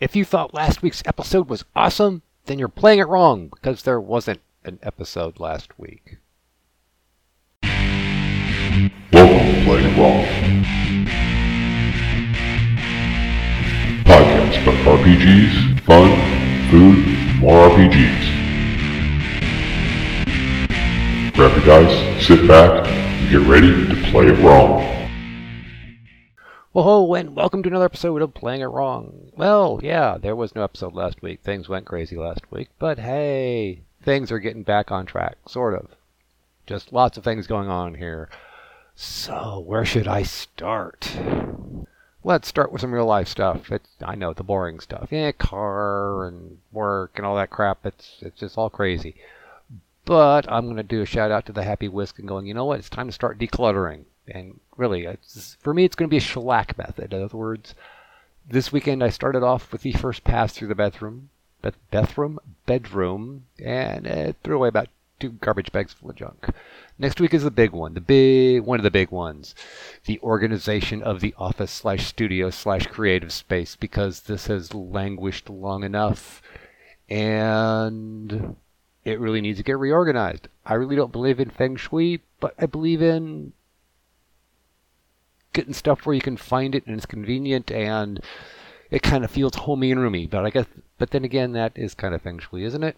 If you thought last week's episode was awesome, then you're playing it wrong because there wasn't an episode last week. Welcome to Playing Wrong. Podcast about RPGs, fun, food, more RPGs. Grab your dice, sit back, and get ready to play it wrong. Whoa, and welcome to another episode of Playing It Wrong. Well, yeah, there was no episode last week. Things went crazy last week, but hey, things are getting back on track, sort of. Just lots of things going on here. So, where should I start? Let's start with some real life stuff. It's, I know the boring stuff. Yeah, car and work and all that crap. It's it's just all crazy. But I'm going to do a shout out to the Happy Whisk and going, you know what? It's time to start decluttering. And really, for me, it's going to be a shellac method. In other words, this weekend I started off with the first pass through the bathroom, beth- bathroom, bedroom, and uh, threw away about two garbage bags full of junk. Next week is the big one, the big one of the big ones, the organization of the office slash studio slash creative space, because this has languished long enough, and it really needs to get reorganized. I really don't believe in feng shui, but I believe in getting stuff where you can find it and it's convenient and it kind of feels homey and roomy. But I guess, but then again, that is kind of feng shui, isn't it?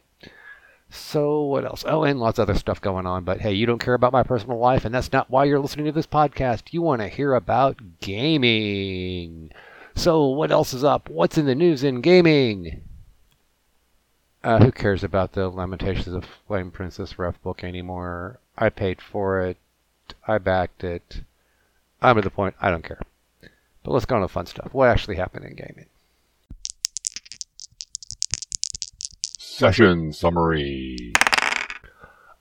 So what else? Oh, and lots of other stuff going on. But hey, you don't care about my personal life, and that's not why you're listening to this podcast. You want to hear about gaming. So what else is up? What's in the news in gaming? Uh, who cares about the Lamentations of Flame Princess ref book anymore? I paid for it. I backed it. I'm at the point I don't care. But let's go on to fun stuff. What actually happened in gaming? Session summary.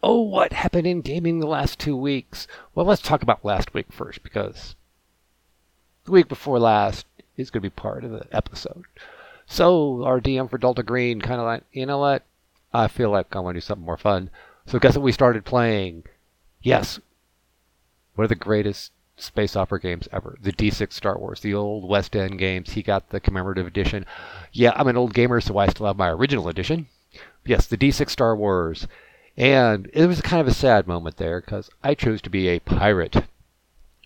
Oh, what happened in gaming the last two weeks? Well, let's talk about last week first because the week before last is going to be part of the episode. So, our DM for Delta Green kind of like, you know what? I feel like I want to do something more fun. So, guess what we started playing? Yes, one of the greatest space opera games ever. The D6 Star Wars, the old West End games. He got the commemorative edition. Yeah, I'm an old gamer, so I still have my original edition. Yes, the D6 Star Wars. And it was kind of a sad moment there because I chose to be a pirate.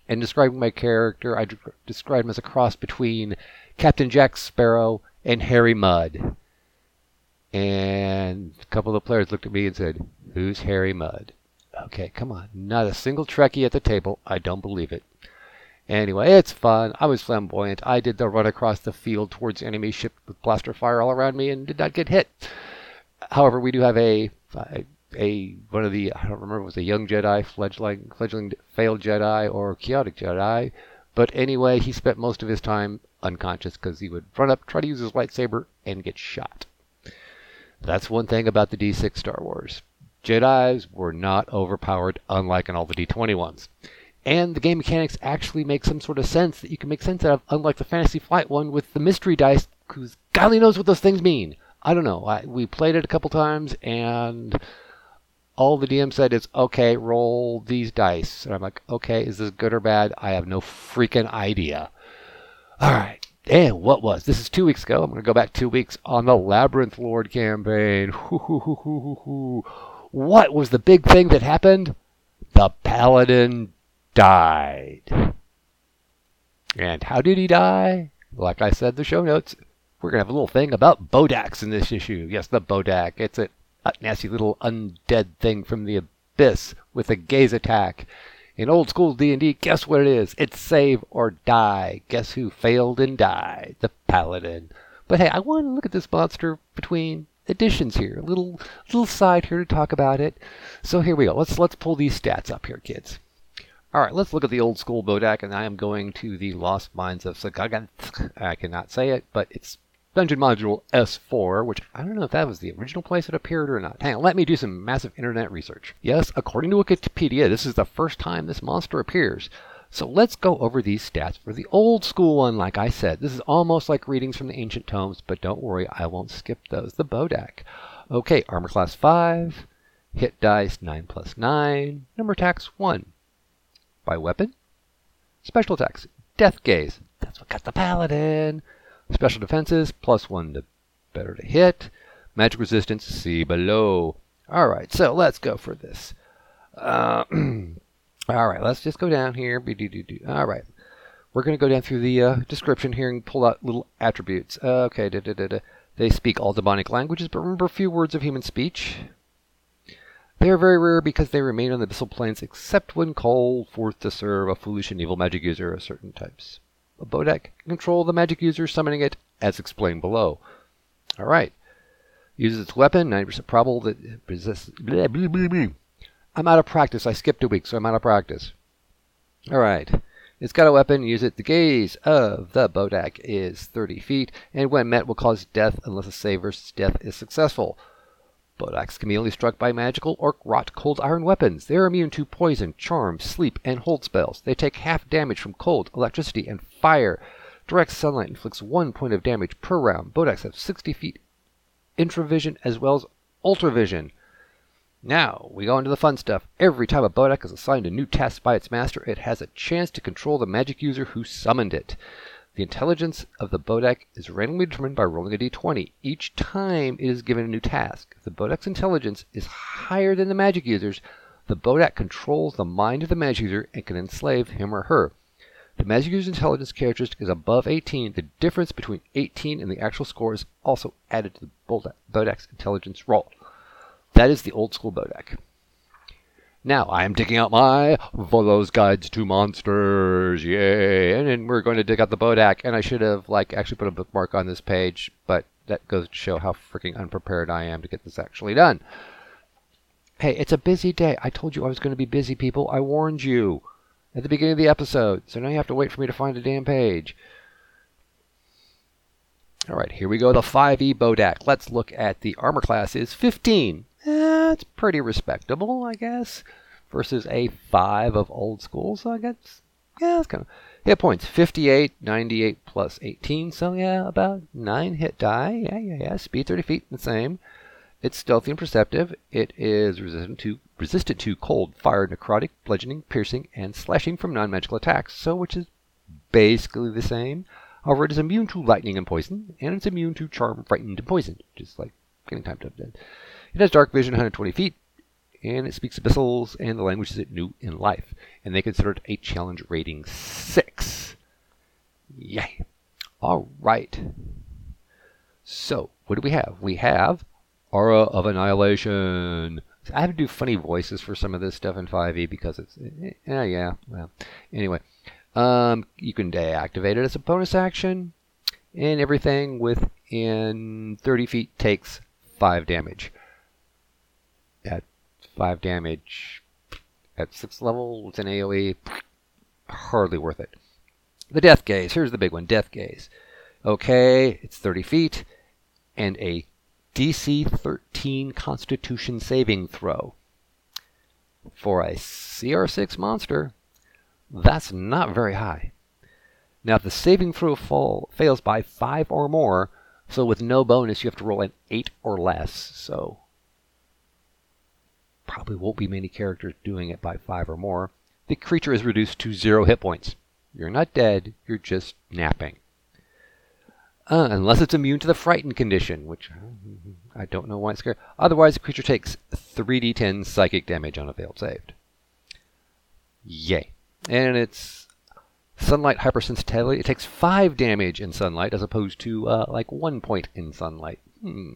And describing my character, I described him as a cross between Captain Jack Sparrow and Harry Mudd. And a couple of the players looked at me and said, Who's Harry Mudd? Okay, come on. Not a single Trekkie at the table. I don't believe it. Anyway, it's fun. I was flamboyant. I did the run across the field towards enemy ship with blaster fire all around me and did not get hit. However, we do have a a, a one of the I don't remember was a young Jedi, fledgling fledgling failed Jedi or chaotic Jedi. But anyway, he spent most of his time unconscious because he would run up, try to use his lightsaber, and get shot. That's one thing about the D6 Star Wars. Jedi's were not overpowered, unlike in all the D20 ones. And the game mechanics actually make some sort of sense that you can make sense out of, unlike the Fantasy Flight one with the mystery dice, who's golly knows what those things mean. I don't know. I, we played it a couple times, and all the DM said is, okay, roll these dice. And I'm like, okay, is this good or bad? I have no freaking idea. All right. And what was? This is two weeks ago. I'm going to go back two weeks on the Labyrinth Lord campaign. What was the big thing that happened? The Paladin died. And how did he die? Like I said, the show notes, we're going to have a little thing about Bodaks in this issue. Yes, the Bodak. It's a, a nasty little undead thing from the abyss with a gaze attack. In old school D&D, guess what it is? It's save or die. Guess who failed and died? The Paladin. But hey, I want to look at this monster between editions here. A little little side here to talk about it. So here we go. Let's let's pull these stats up here, kids. All right, let's look at the old school Bodak, and I am going to the Lost Mines of Sagaganth. I cannot say it, but it's Dungeon Module S4, which I don't know if that was the original place it appeared or not. Hang on, let me do some massive internet research. Yes, according to Wikipedia, this is the first time this monster appears. So let's go over these stats for the old school one, like I said. This is almost like readings from the ancient tomes, but don't worry, I won't skip those. The Bodak. Okay, armor class 5, hit dice 9 plus 9, number attacks 1. By weapon, special attacks, Death Gaze. That's what got the Paladin. Special defenses, plus one to better to hit. Magic resistance, see below. All right, so let's go for this. Uh, all right, let's just go down here. All right, we're going to go down through the uh, description here and pull out little attributes. okay, da, da, da, they speak all demonic languages, but remember a few words of human speech. They are very rare because they remain on the abyssal planes except when called forth to serve a foolish and evil magic user of certain types. A Bodak can control the magic user summoning it, as explained below. Alright. Uses its weapon, 90% probable that it possesses. Blah, blah, blah, I'm out of practice. I skipped a week, so I'm out of practice. Alright. It's got a weapon. Use it. The gaze of the Bodak is 30 feet, and when met will cause death unless a save versus death is successful. Bodaks can be only struck by magical or wrought cold iron weapons. They are immune to poison, charm, sleep, and hold spells. They take half damage from cold, electricity, and fire. Direct sunlight inflicts one point of damage per round. Bodaks have 60 feet infravision as well as ultravision. Now, we go into the fun stuff. Every time a Bodak is assigned a new task by its master, it has a chance to control the magic user who summoned it. The intelligence of the Bodak is randomly determined by rolling a d20. Each time it is given a new task. If the Bodak's intelligence is higher than the magic user's, the Bodak controls the mind of the magic user and can enslave him or her. The magic user's intelligence characteristic is above 18. The difference between 18 and the actual score is also added to the Bodak's intelligence roll. That is the old school Bodak. Now I am digging out my Volo's Guides to Monsters, yay! And then we're going to dig out the Bodak, and I should have like actually put a bookmark on this page, but that goes to show how freaking unprepared I am to get this actually done. Hey, it's a busy day. I told you I was going to be busy, people. I warned you at the beginning of the episode, so now you have to wait for me to find a damn page. All right, here we go. The 5e Bodak. Let's look at the armor class is 15. That's pretty respectable, I guess, versus a 5 of old school, so I guess, yeah, that's kind of. Hit points 58, 98 plus 18, so yeah, about 9 hit die. Yeah, yeah, yeah. Speed 30 feet, the same. It's stealthy and perceptive. It is resistant to resistant to cold, fire, necrotic, bludgeoning, piercing, and slashing from non-magical attacks. So, which is basically the same. However, it is immune to lightning and poison, and it's immune to charm, frightened, and poison, just like getting time to dead. It has dark vision 120 feet, and it speaks abyssals and the languages it knew in life. And they consider it a challenge rating 6. Yay. All right. So, what do we have? We have Aura of Annihilation. I have to do funny voices for some of this stuff in 5e because it's, yeah, yeah, well, anyway. Um, you can deactivate it as a bonus action, and everything within 30 feet takes 5 damage at 5 damage at 6 level with an AoE, hardly worth it. The Death Gaze, here's the big one Death Gaze. Okay, it's 30 feet, and a DC 13 Constitution saving throw. For a CR6 monster, that's not very high. Now, if the saving throw fall, fails by 5 or more, so with no bonus, you have to roll an 8 or less. So probably won't be many characters doing it by five or more, the creature is reduced to zero hit points. You're not dead, you're just napping. Uh, unless it's immune to the frightened condition, which uh, I don't know why it's scared. Otherwise, the creature takes 3d10 psychic damage on a failed save. Yay. And it's sunlight hypersensitivity. It takes 5 damage in sunlight as opposed to uh, like 1 point in sunlight. Hmm.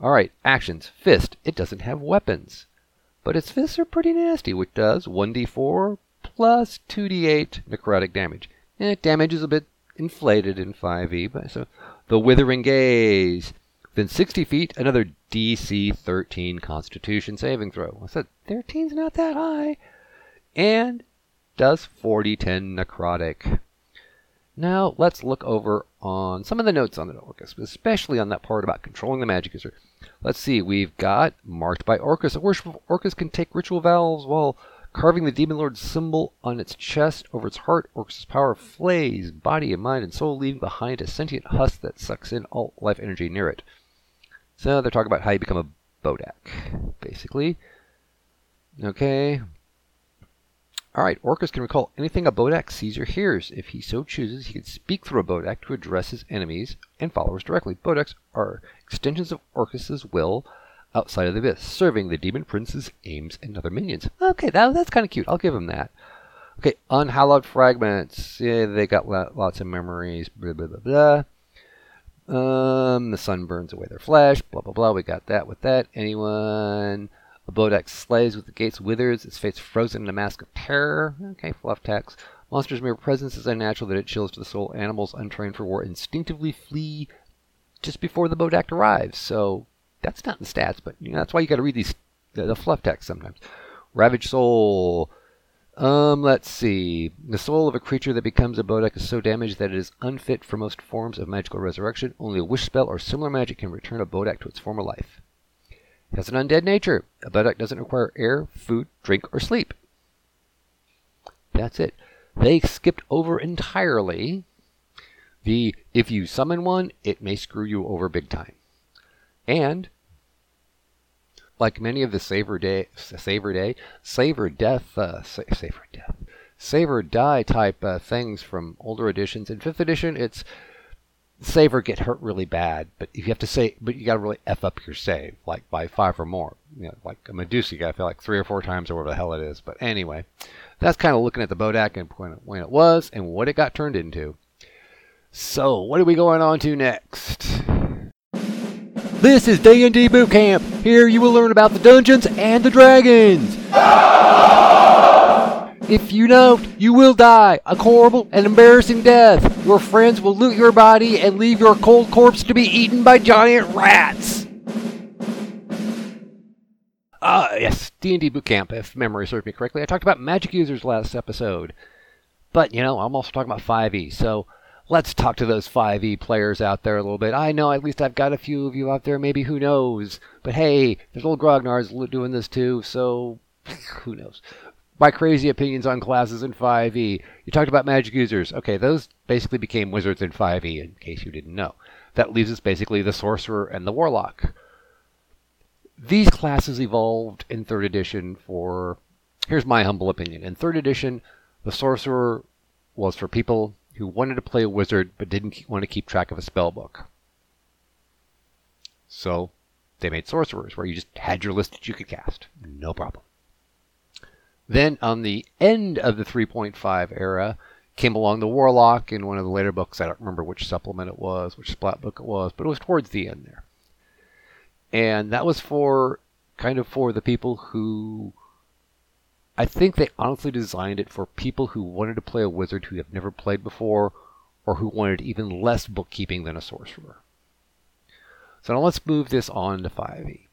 Alright, actions. Fist. It doesn't have weapons. But its fists are pretty nasty, which does 1d4 plus 2d8 necrotic damage. And it damage is a bit inflated in 5e, but so the Withering Gaze. Then 60 feet, another DC 13 Constitution saving throw. I said 13's not that high. And does 40 10 necrotic. Now let's look over on some of the notes on the Orcus, especially on that part about controlling the magic user. Let's see, we've got marked by Orcus. A worship of Orcus can take ritual vows while carving the demon lord's symbol on its chest over its heart. Orcus's power flays body and mind and soul, leaving behind a sentient husk that sucks in all life energy near it. So they're talking about how you become a Bodak, basically. Okay. All right, Orcus can recall anything a Bodak sees or hears. If he so chooses, he can speak through a Bodak to address his enemies and followers directly. Bodaks are extensions of Orcus's will outside of the abyss, serving the demon prince's aims and other minions. Okay, that, that's kind of cute. I'll give him that. Okay, unhallowed fragments. Yeah, they got lots of memories. Blah blah blah blah. Um, the sun burns away their flesh. Blah blah blah. We got that with that. Anyone? A Bodak slays with the gates withers, its face frozen in a mask of terror. Okay, fluff text. Monster's mere presence is unnatural that it chills to the soul. Animals untrained for war instinctively flee just before the Bodak arrives. So that's not in the stats, but you know, that's why you got to read these the, the, fluff text sometimes. Ravaged soul. Um, let's see. The soul of a creature that becomes a Bodak is so damaged that it is unfit for most forms of magical resurrection. Only a wish spell or similar magic can return a Bodak to its former life It has an undead nature. A Bodak doesn't require air, food, drink, or sleep. That's it. They skipped over entirely the if you summon one, it may screw you over big time. And like many of the savor day, savor day, savor death, uh, savor death, savor die type uh, things from older editions. In fifth edition, it's save or get hurt really bad, but you have to say, but you got to really f up your save, like by five or more. You know, like a Medusa, you got to feel like three or four times or whatever the hell it is. But anyway, that's kind of looking at the Bodak and when it was and what it got turned into. So, what are we going on to next? This is D&D Boot Camp. Here you will learn about the dungeons and the dragons. If you don't, you will die a horrible and embarrassing death. Your friends will loot your body and leave your cold corpse to be eaten by giant rats. Ah, uh, yes, D&D Bootcamp, if memory serves me correctly. I talked about magic users last episode. But, you know, I'm also talking about 5e, so let's talk to those 5e players out there a little bit. I know at least I've got a few of you out there, maybe who knows. But hey, there's little Grognards doing this too, so who knows my crazy opinions on classes in 5e. You talked about magic users. Okay, those basically became wizards in 5e, in case you didn't know. That leaves us basically the sorcerer and the warlock. These classes evolved in 3rd edition for. Here's my humble opinion. In 3rd edition, the sorcerer was for people who wanted to play a wizard but didn't want to keep track of a spell book. So they made sorcerers where you just had your list that you could cast. No problem. Then on the end of the 3.5 era came along the Warlock in one of the later books. I don't remember which supplement it was, which splat book it was, but it was towards the end there. And that was for kind of for the people who I think they honestly designed it for people who wanted to play a wizard who have never played before or who wanted even less bookkeeping than a sorcerer. So now let's move this on to 5e.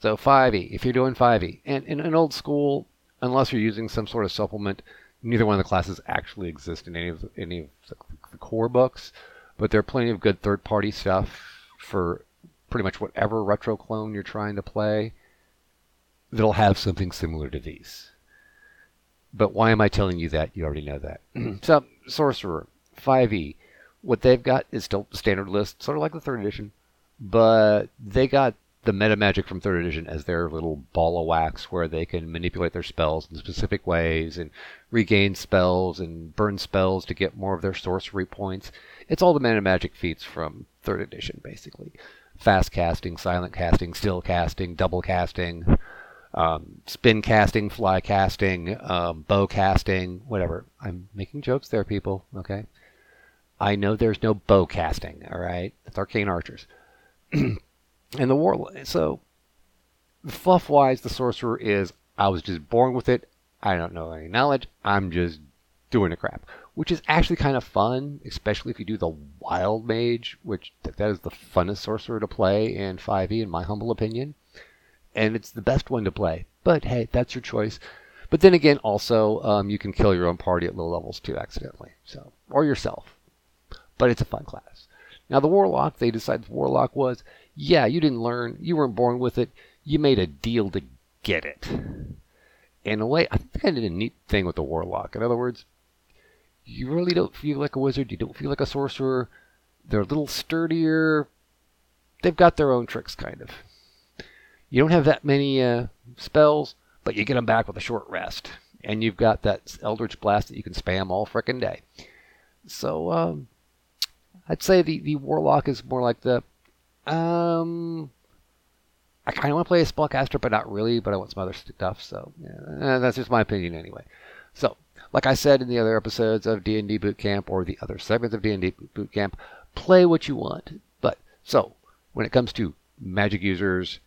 So 5e, if you're doing 5e, and in an old school, unless you're using some sort of supplement, neither one of the classes actually exist in any of the, any of the, core books. But there are plenty of good third-party stuff for pretty much whatever retro clone you're trying to play that'll have something similar to these. But why am I telling you that? You already know that. Mm-hmm. so, Sorcerer, 5e. What they've got is still standard list, sort of like the third edition, but they got the meta magic from third edition as their little ball of wax where they can manipulate their spells in specific ways and regain spells and burn spells to get more of their sorcery points. It's all the meta magic feats from third edition, basically. Fast casting, silent casting, still casting, double casting, um, spin casting, fly casting, um, bow casting, whatever. I'm making jokes there, people, okay? I know there's no bow casting, all right? It's arcane archers. and the war. So, fluff wise, the sorcerer is I was just born with it. I don't know any knowledge. I'm just doing the crap, which is actually kind of fun, especially if you do the wild mage, which that is the funnest sorcerer to play in 5e, in my humble opinion, and it's the best one to play. But hey, that's your choice. But then again, also um, you can kill your own party at low levels too, accidentally, so or yourself. But it's a fun class. Now the warlock, they decided the warlock was yeah, you didn't learn, you weren't born with it, you made a deal to get it. In a way, I think I did a neat thing with the warlock. In other words, you really don't feel like a wizard, you don't feel like a sorcerer. They're a little sturdier. They've got their own tricks, kind of. You don't have that many uh, spells, but you get them back with a short rest. and you've got that Eldritch Blast that you can spam all frickin' day. So um, I'd say the, the Warlock is more like the um, I kind of want to play a Spellcaster, but not really. But I want some other stuff. So yeah, that's just my opinion anyway. So, like I said in the other episodes of D&D Boot Camp or the other segments of D&D Boot Camp, play what you want. But so when it comes to Magic users,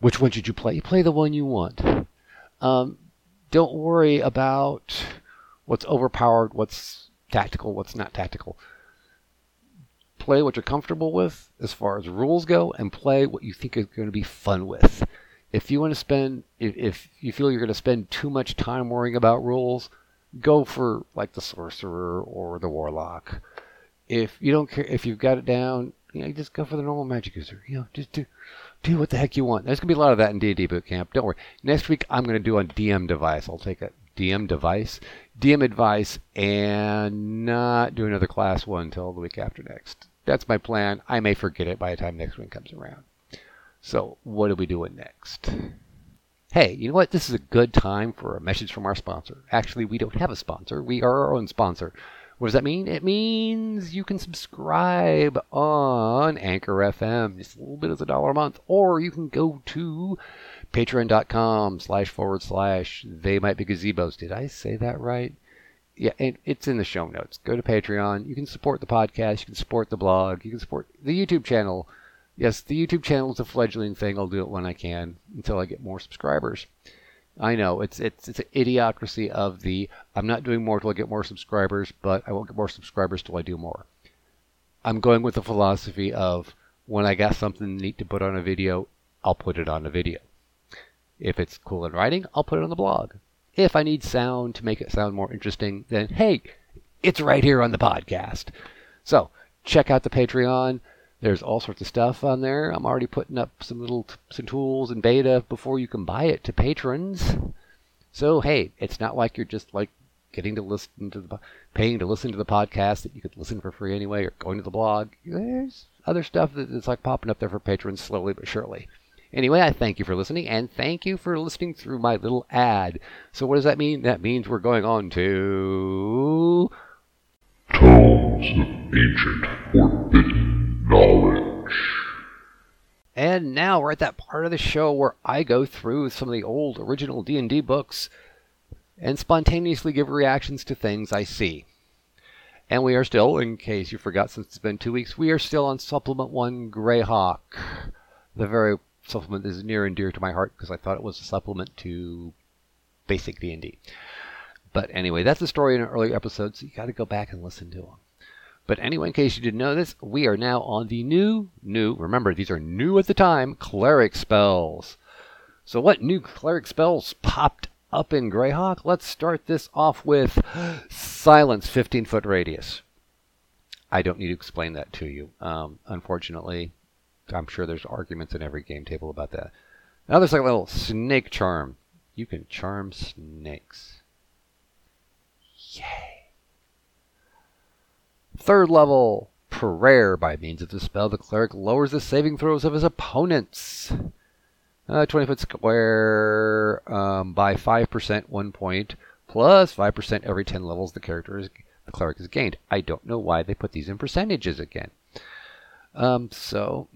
which one should you play? You play the one you want. Um, don't worry about what's overpowered, what's tactical, what's not tactical play what you're comfortable with as far as rules go, and play what you think is going to be fun with. If you want to spend, if, if you feel you're going to spend too much time worrying about rules, go for like the sorcerer or the warlock. If you don't care, if you've got it down, you know, just go for the normal magic user. You know, just do do what the heck you want. There's gonna be a lot of that in D&D boot camp. Don't worry. Next week I'm gonna do on DM device. I'll take a DM device, DM advice, and not do another class one until the week after next. That's my plan. I may forget it by the time next week comes around. So, what are we doing next? Hey, you know what? This is a good time for a message from our sponsor. Actually, we don't have a sponsor. We are our own sponsor. What does that mean? It means you can subscribe on Anchor FM, just a little bit as a dollar a month, or you can go to patreon.com slash forward slash they might be gazebos. Did I say that right? yeah, it, it's in the show notes. Go to Patreon. You can support the podcast. You can support the blog. You can support the YouTube channel. Yes, the YouTube channel is a fledgling thing. I'll do it when I can until I get more subscribers. I know it's it's it's an idiocracy of the I'm not doing more till I get more subscribers, but I won't get more subscribers till I do more. I'm going with the philosophy of when I got something neat to put on a video, I'll put it on a video. If it's cool in writing, I'll put it on the blog. If I need sound to make it sound more interesting, then hey, it's right here on the podcast. So check out the Patreon. There's all sorts of stuff on there. I'm already putting up some little some tools and beta before you can buy it to patrons. So hey, it's not like you're just like getting to listen to the paying to listen to the podcast that you could listen for free anyway, or going to the blog. There's other stuff that's like popping up there for patrons slowly but surely. Anyway, I thank you for listening, and thank you for listening through my little ad. So, what does that mean? That means we're going on to. Tomes of Ancient Forbidden Knowledge. And now we're at that part of the show where I go through some of the old original D&D books and spontaneously give reactions to things I see. And we are still, in case you forgot since it's been two weeks, we are still on Supplement 1 Greyhawk, the very supplement is near and dear to my heart because I thought it was a supplement to basic D&D. But anyway, that's the story in an earlier episode, so you got to go back and listen to them. But anyway, in case you didn't know this, we are now on the new, new, remember, these are new at the time, cleric spells. So what new cleric spells popped up in Greyhawk? Let's start this off with Silence 15 foot radius. I don't need to explain that to you. Um, unfortunately, I'm sure there's arguments in every game table about that. Now there's like a little snake charm. You can charm snakes. Yay. Third level, prayer. By means of the spell, the cleric lowers the saving throws of his opponents. Uh, 20 foot square um, by 5%, one point, plus 5% every 10 levels the character is, the cleric is gained. I don't know why they put these in percentages again. Um, so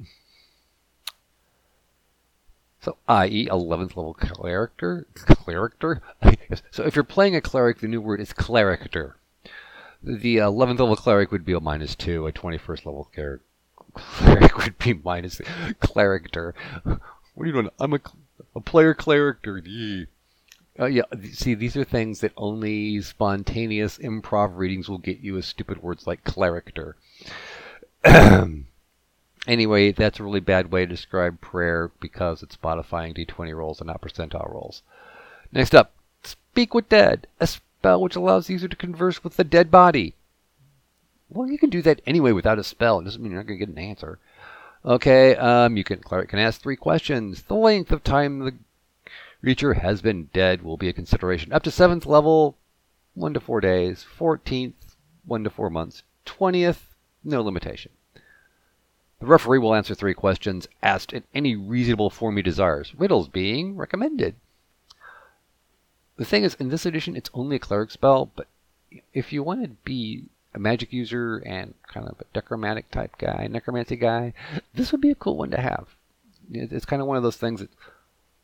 so, i.e., 11th level character. Character? so, if you're playing a cleric, the new word is clericter. The 11th level cleric would be a minus 2. A 21st level cleric would be minus clericter. What are you doing? I'm a, a player clericter. Uh, yeah, see, these are things that only spontaneous improv readings will get you as stupid words like clericter. Anyway, that's a really bad way to describe prayer because it's modifying d20 rolls and not percentile rolls. Next up, Speak with Dead, spell which allows the user to converse with the dead body. Well, you can do that anyway without a spell. It doesn't mean you're not going to get an answer. Okay, um, you can cleric can ask three questions. The length of time the creature has been dead will be a consideration. Up to seventh level, one to four days. Fourteenth, one to four months. Twentieth, no limitation. The referee will answer three questions asked in any reasonable form he desires, riddles being recommended. The thing is, in this edition, it's only a cleric spell, but if you want to be a magic user and kind of a necromantic type guy, necromancy guy, this would be a cool one to have. It's kind of one of those things that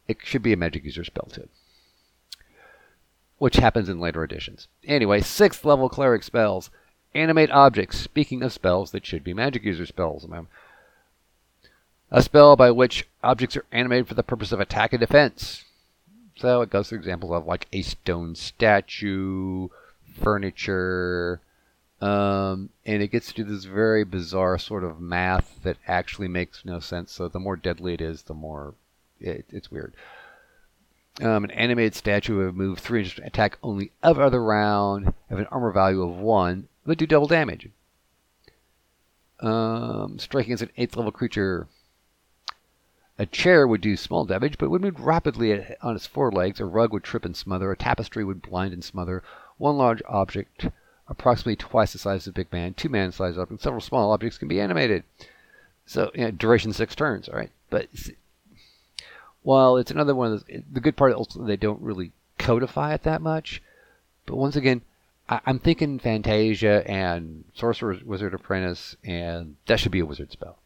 it should be a magic user spell too, which happens in later editions. Anyway, sixth level cleric spells. Animate objects. Speaking of spells that should be magic user spells, a spell by which objects are animated for the purpose of attack and defense. So it goes through examples of like a stone statue, furniture, um, and it gets to this very bizarre sort of math that actually makes no sense. So the more deadly it is, the more it, it's weird. Um, an animated statue would move three inches, attack only other round, have an armor value of one, but do double damage. Um, striking as an eighth level creature. A chair would do small damage, but would move rapidly on its four legs. A rug would trip and smother. A tapestry would blind and smother. One large object approximately twice the size of a big man, two man sized objects, and several small objects can be animated. So, you know, duration six turns, all right? But while it's another one of those, the good part they don't really codify it that much. But once again, I, am thinking Fantasia and Sorcerer's Wizard Apprentice, and that should be a wizard spell.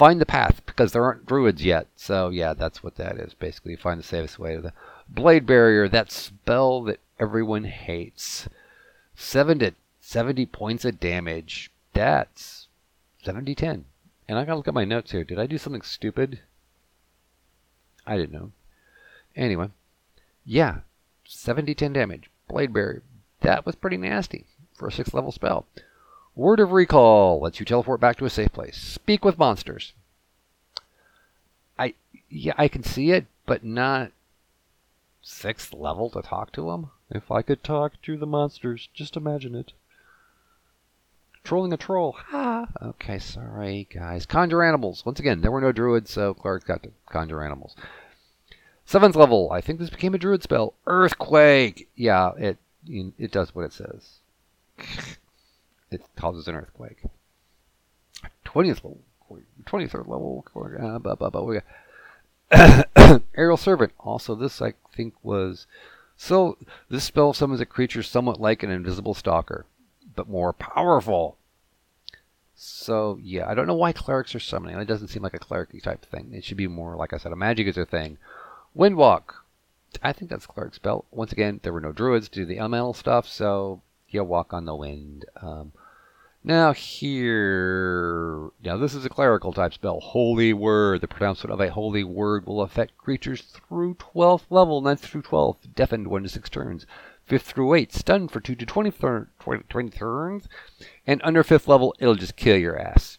Find the path, because there aren't druids yet. So, yeah, that's what that is. Basically, find the safest way to the Blade Barrier, that spell that everyone hates. 7 to 70 points of damage. That's 70 10. And I gotta look at my notes here. Did I do something stupid? I didn't know. Anyway, yeah, 70 10 damage. Blade Barrier. That was pretty nasty for a 6th level spell. Word of Recall lets you teleport back to a safe place. Speak with monsters. I yeah, I can see it, but not sixth level to talk to them. If I could talk to the monsters, just imagine it. Trolling a troll. Ha! Okay, sorry, guys. Conjure animals. Once again, there were no druids, so Clark got to conjure animals. Seventh level. I think this became a druid spell. Earthquake. Yeah, it it does what it says. It causes an earthquake. Twentieth level. Twenty-third level. Uh, blah, blah, blah. We got Aerial Servant. Also, this I think was so this spell summons a creature somewhat like an invisible stalker, but more powerful. So yeah, I don't know why clerics are summoning. It doesn't seem like a cleric type thing. It should be more, like I said, a magic user thing. Windwalk. I think that's cleric spell. Once again, there were no druids to do the elemental stuff, so you walk on the wind. Um, now here, now this is a clerical type spell. Holy Word. The pronouncement of a holy word will affect creatures through 12th level, 9th through 12th, deafened 1 to 6 turns. 5th through 8, stunned for 2 to 20, 20, 20 turns. And under 5th level, it'll just kill your ass.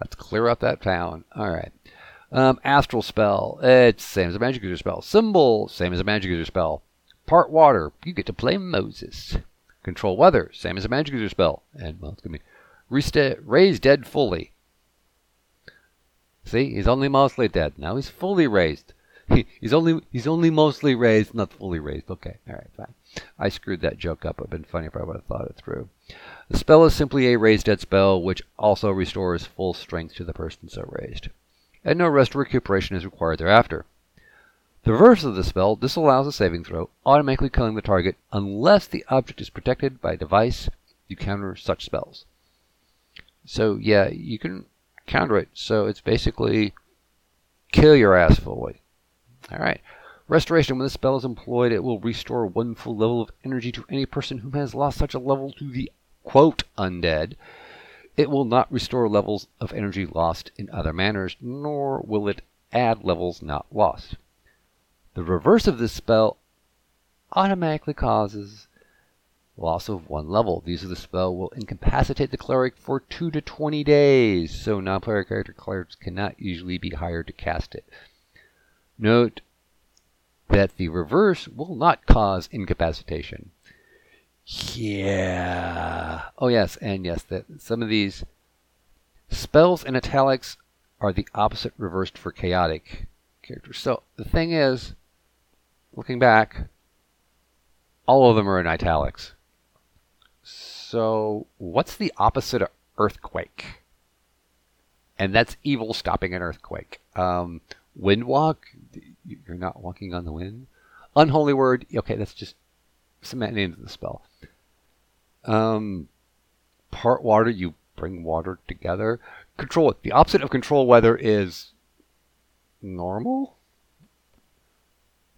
Let's clear up that town. Alright. Um, astral spell. It's same as a magic user spell. Symbol. Same as a magic user spell. Part water. You get to play Moses. Control weather, same as a magic user spell. And, well, it's going to be resta- raise dead fully. See, he's only mostly dead. Now he's fully raised. He, he's only he's only mostly raised, not fully raised. Okay, all right, fine. I screwed that joke up. It'd been funny if I would have thought it through. The spell is simply a raised dead spell, which also restores full strength to the person so raised, and no rest or recuperation is required thereafter. The reverse of the spell disallows a saving throw, automatically killing the target unless the object is protected by a device you counter such spells. So yeah, you can counter it. So it's basically kill your ass fully. Alright. Restoration. When this spell is employed, it will restore one full level of energy to any person who has lost such a level to the quote undead. It will not restore levels of energy lost in other manners, nor will it add levels not lost. The reverse of this spell automatically causes loss of one level. The use of the spell will incapacitate the cleric for 2 to 20 days, so non-player character clerics cannot usually be hired to cast it. Note that the reverse will not cause incapacitation. Yeah. Oh yes, and yes, that some of these spells in italics are the opposite reversed for chaotic characters. So the thing is, looking back, all of them are in italics. So, what's the opposite of earthquake? And that's evil stopping an earthquake. Um, windwalk, You're not walking on the wind. Unholy word. Okay, that's just cement into the spell. Um, part water. You bring water together. Control. The opposite of control weather is normal.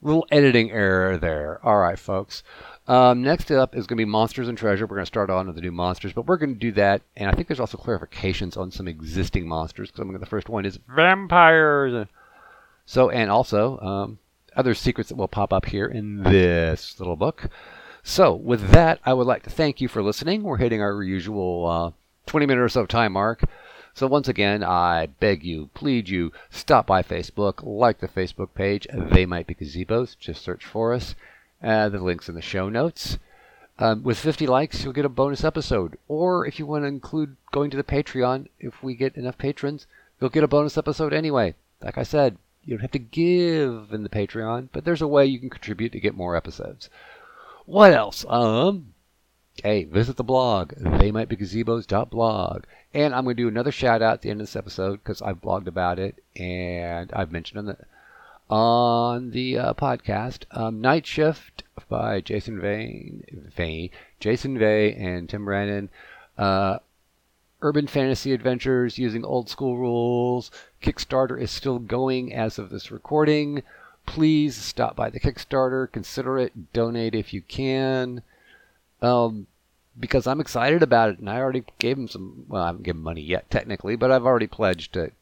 Little editing error there. All right, folks. Um, next up is going to be Monsters and Treasure. We're going to start on with the new monsters, but we're going to do that. And I think there's also clarifications on some existing monsters. Because the first one is vampires. So, and also um, other secrets that will pop up here in this little book. So, with that, I would like to thank you for listening. We're hitting our usual uh, 20 minute or so time mark. So, once again, I beg you, plead you, stop by Facebook, like the Facebook page. They might be gazebos. Just search for us. Uh, the link's in the show notes. Um, with 50 likes, you'll get a bonus episode. Or if you want to include going to the Patreon, if we get enough patrons, you'll get a bonus episode anyway. Like I said, you don't have to give in the Patreon, but there's a way you can contribute to get more episodes. What else? Um, hey, visit the blog, they might be theymightbegazebos.blog. And I'm going to do another shout out at the end of this episode because I've blogged about it and I've mentioned on the, on the uh, podcast. Um, Night Shift by Jason Vane, Vane, Jason Vey and Tim Brannan. Uh, urban fantasy adventures using old school rules. Kickstarter is still going as of this recording. Please stop by the Kickstarter, consider it, donate if you can. Um, because I'm excited about it, and I already gave him some. Well, I haven't given money yet, technically, but I've already pledged it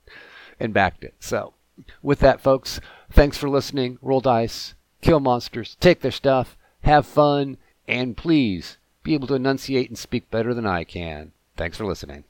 and backed it. So, with that, folks, thanks for listening. Roll dice, kill monsters, take their stuff, have fun, and please be able to enunciate and speak better than I can. Thanks for listening.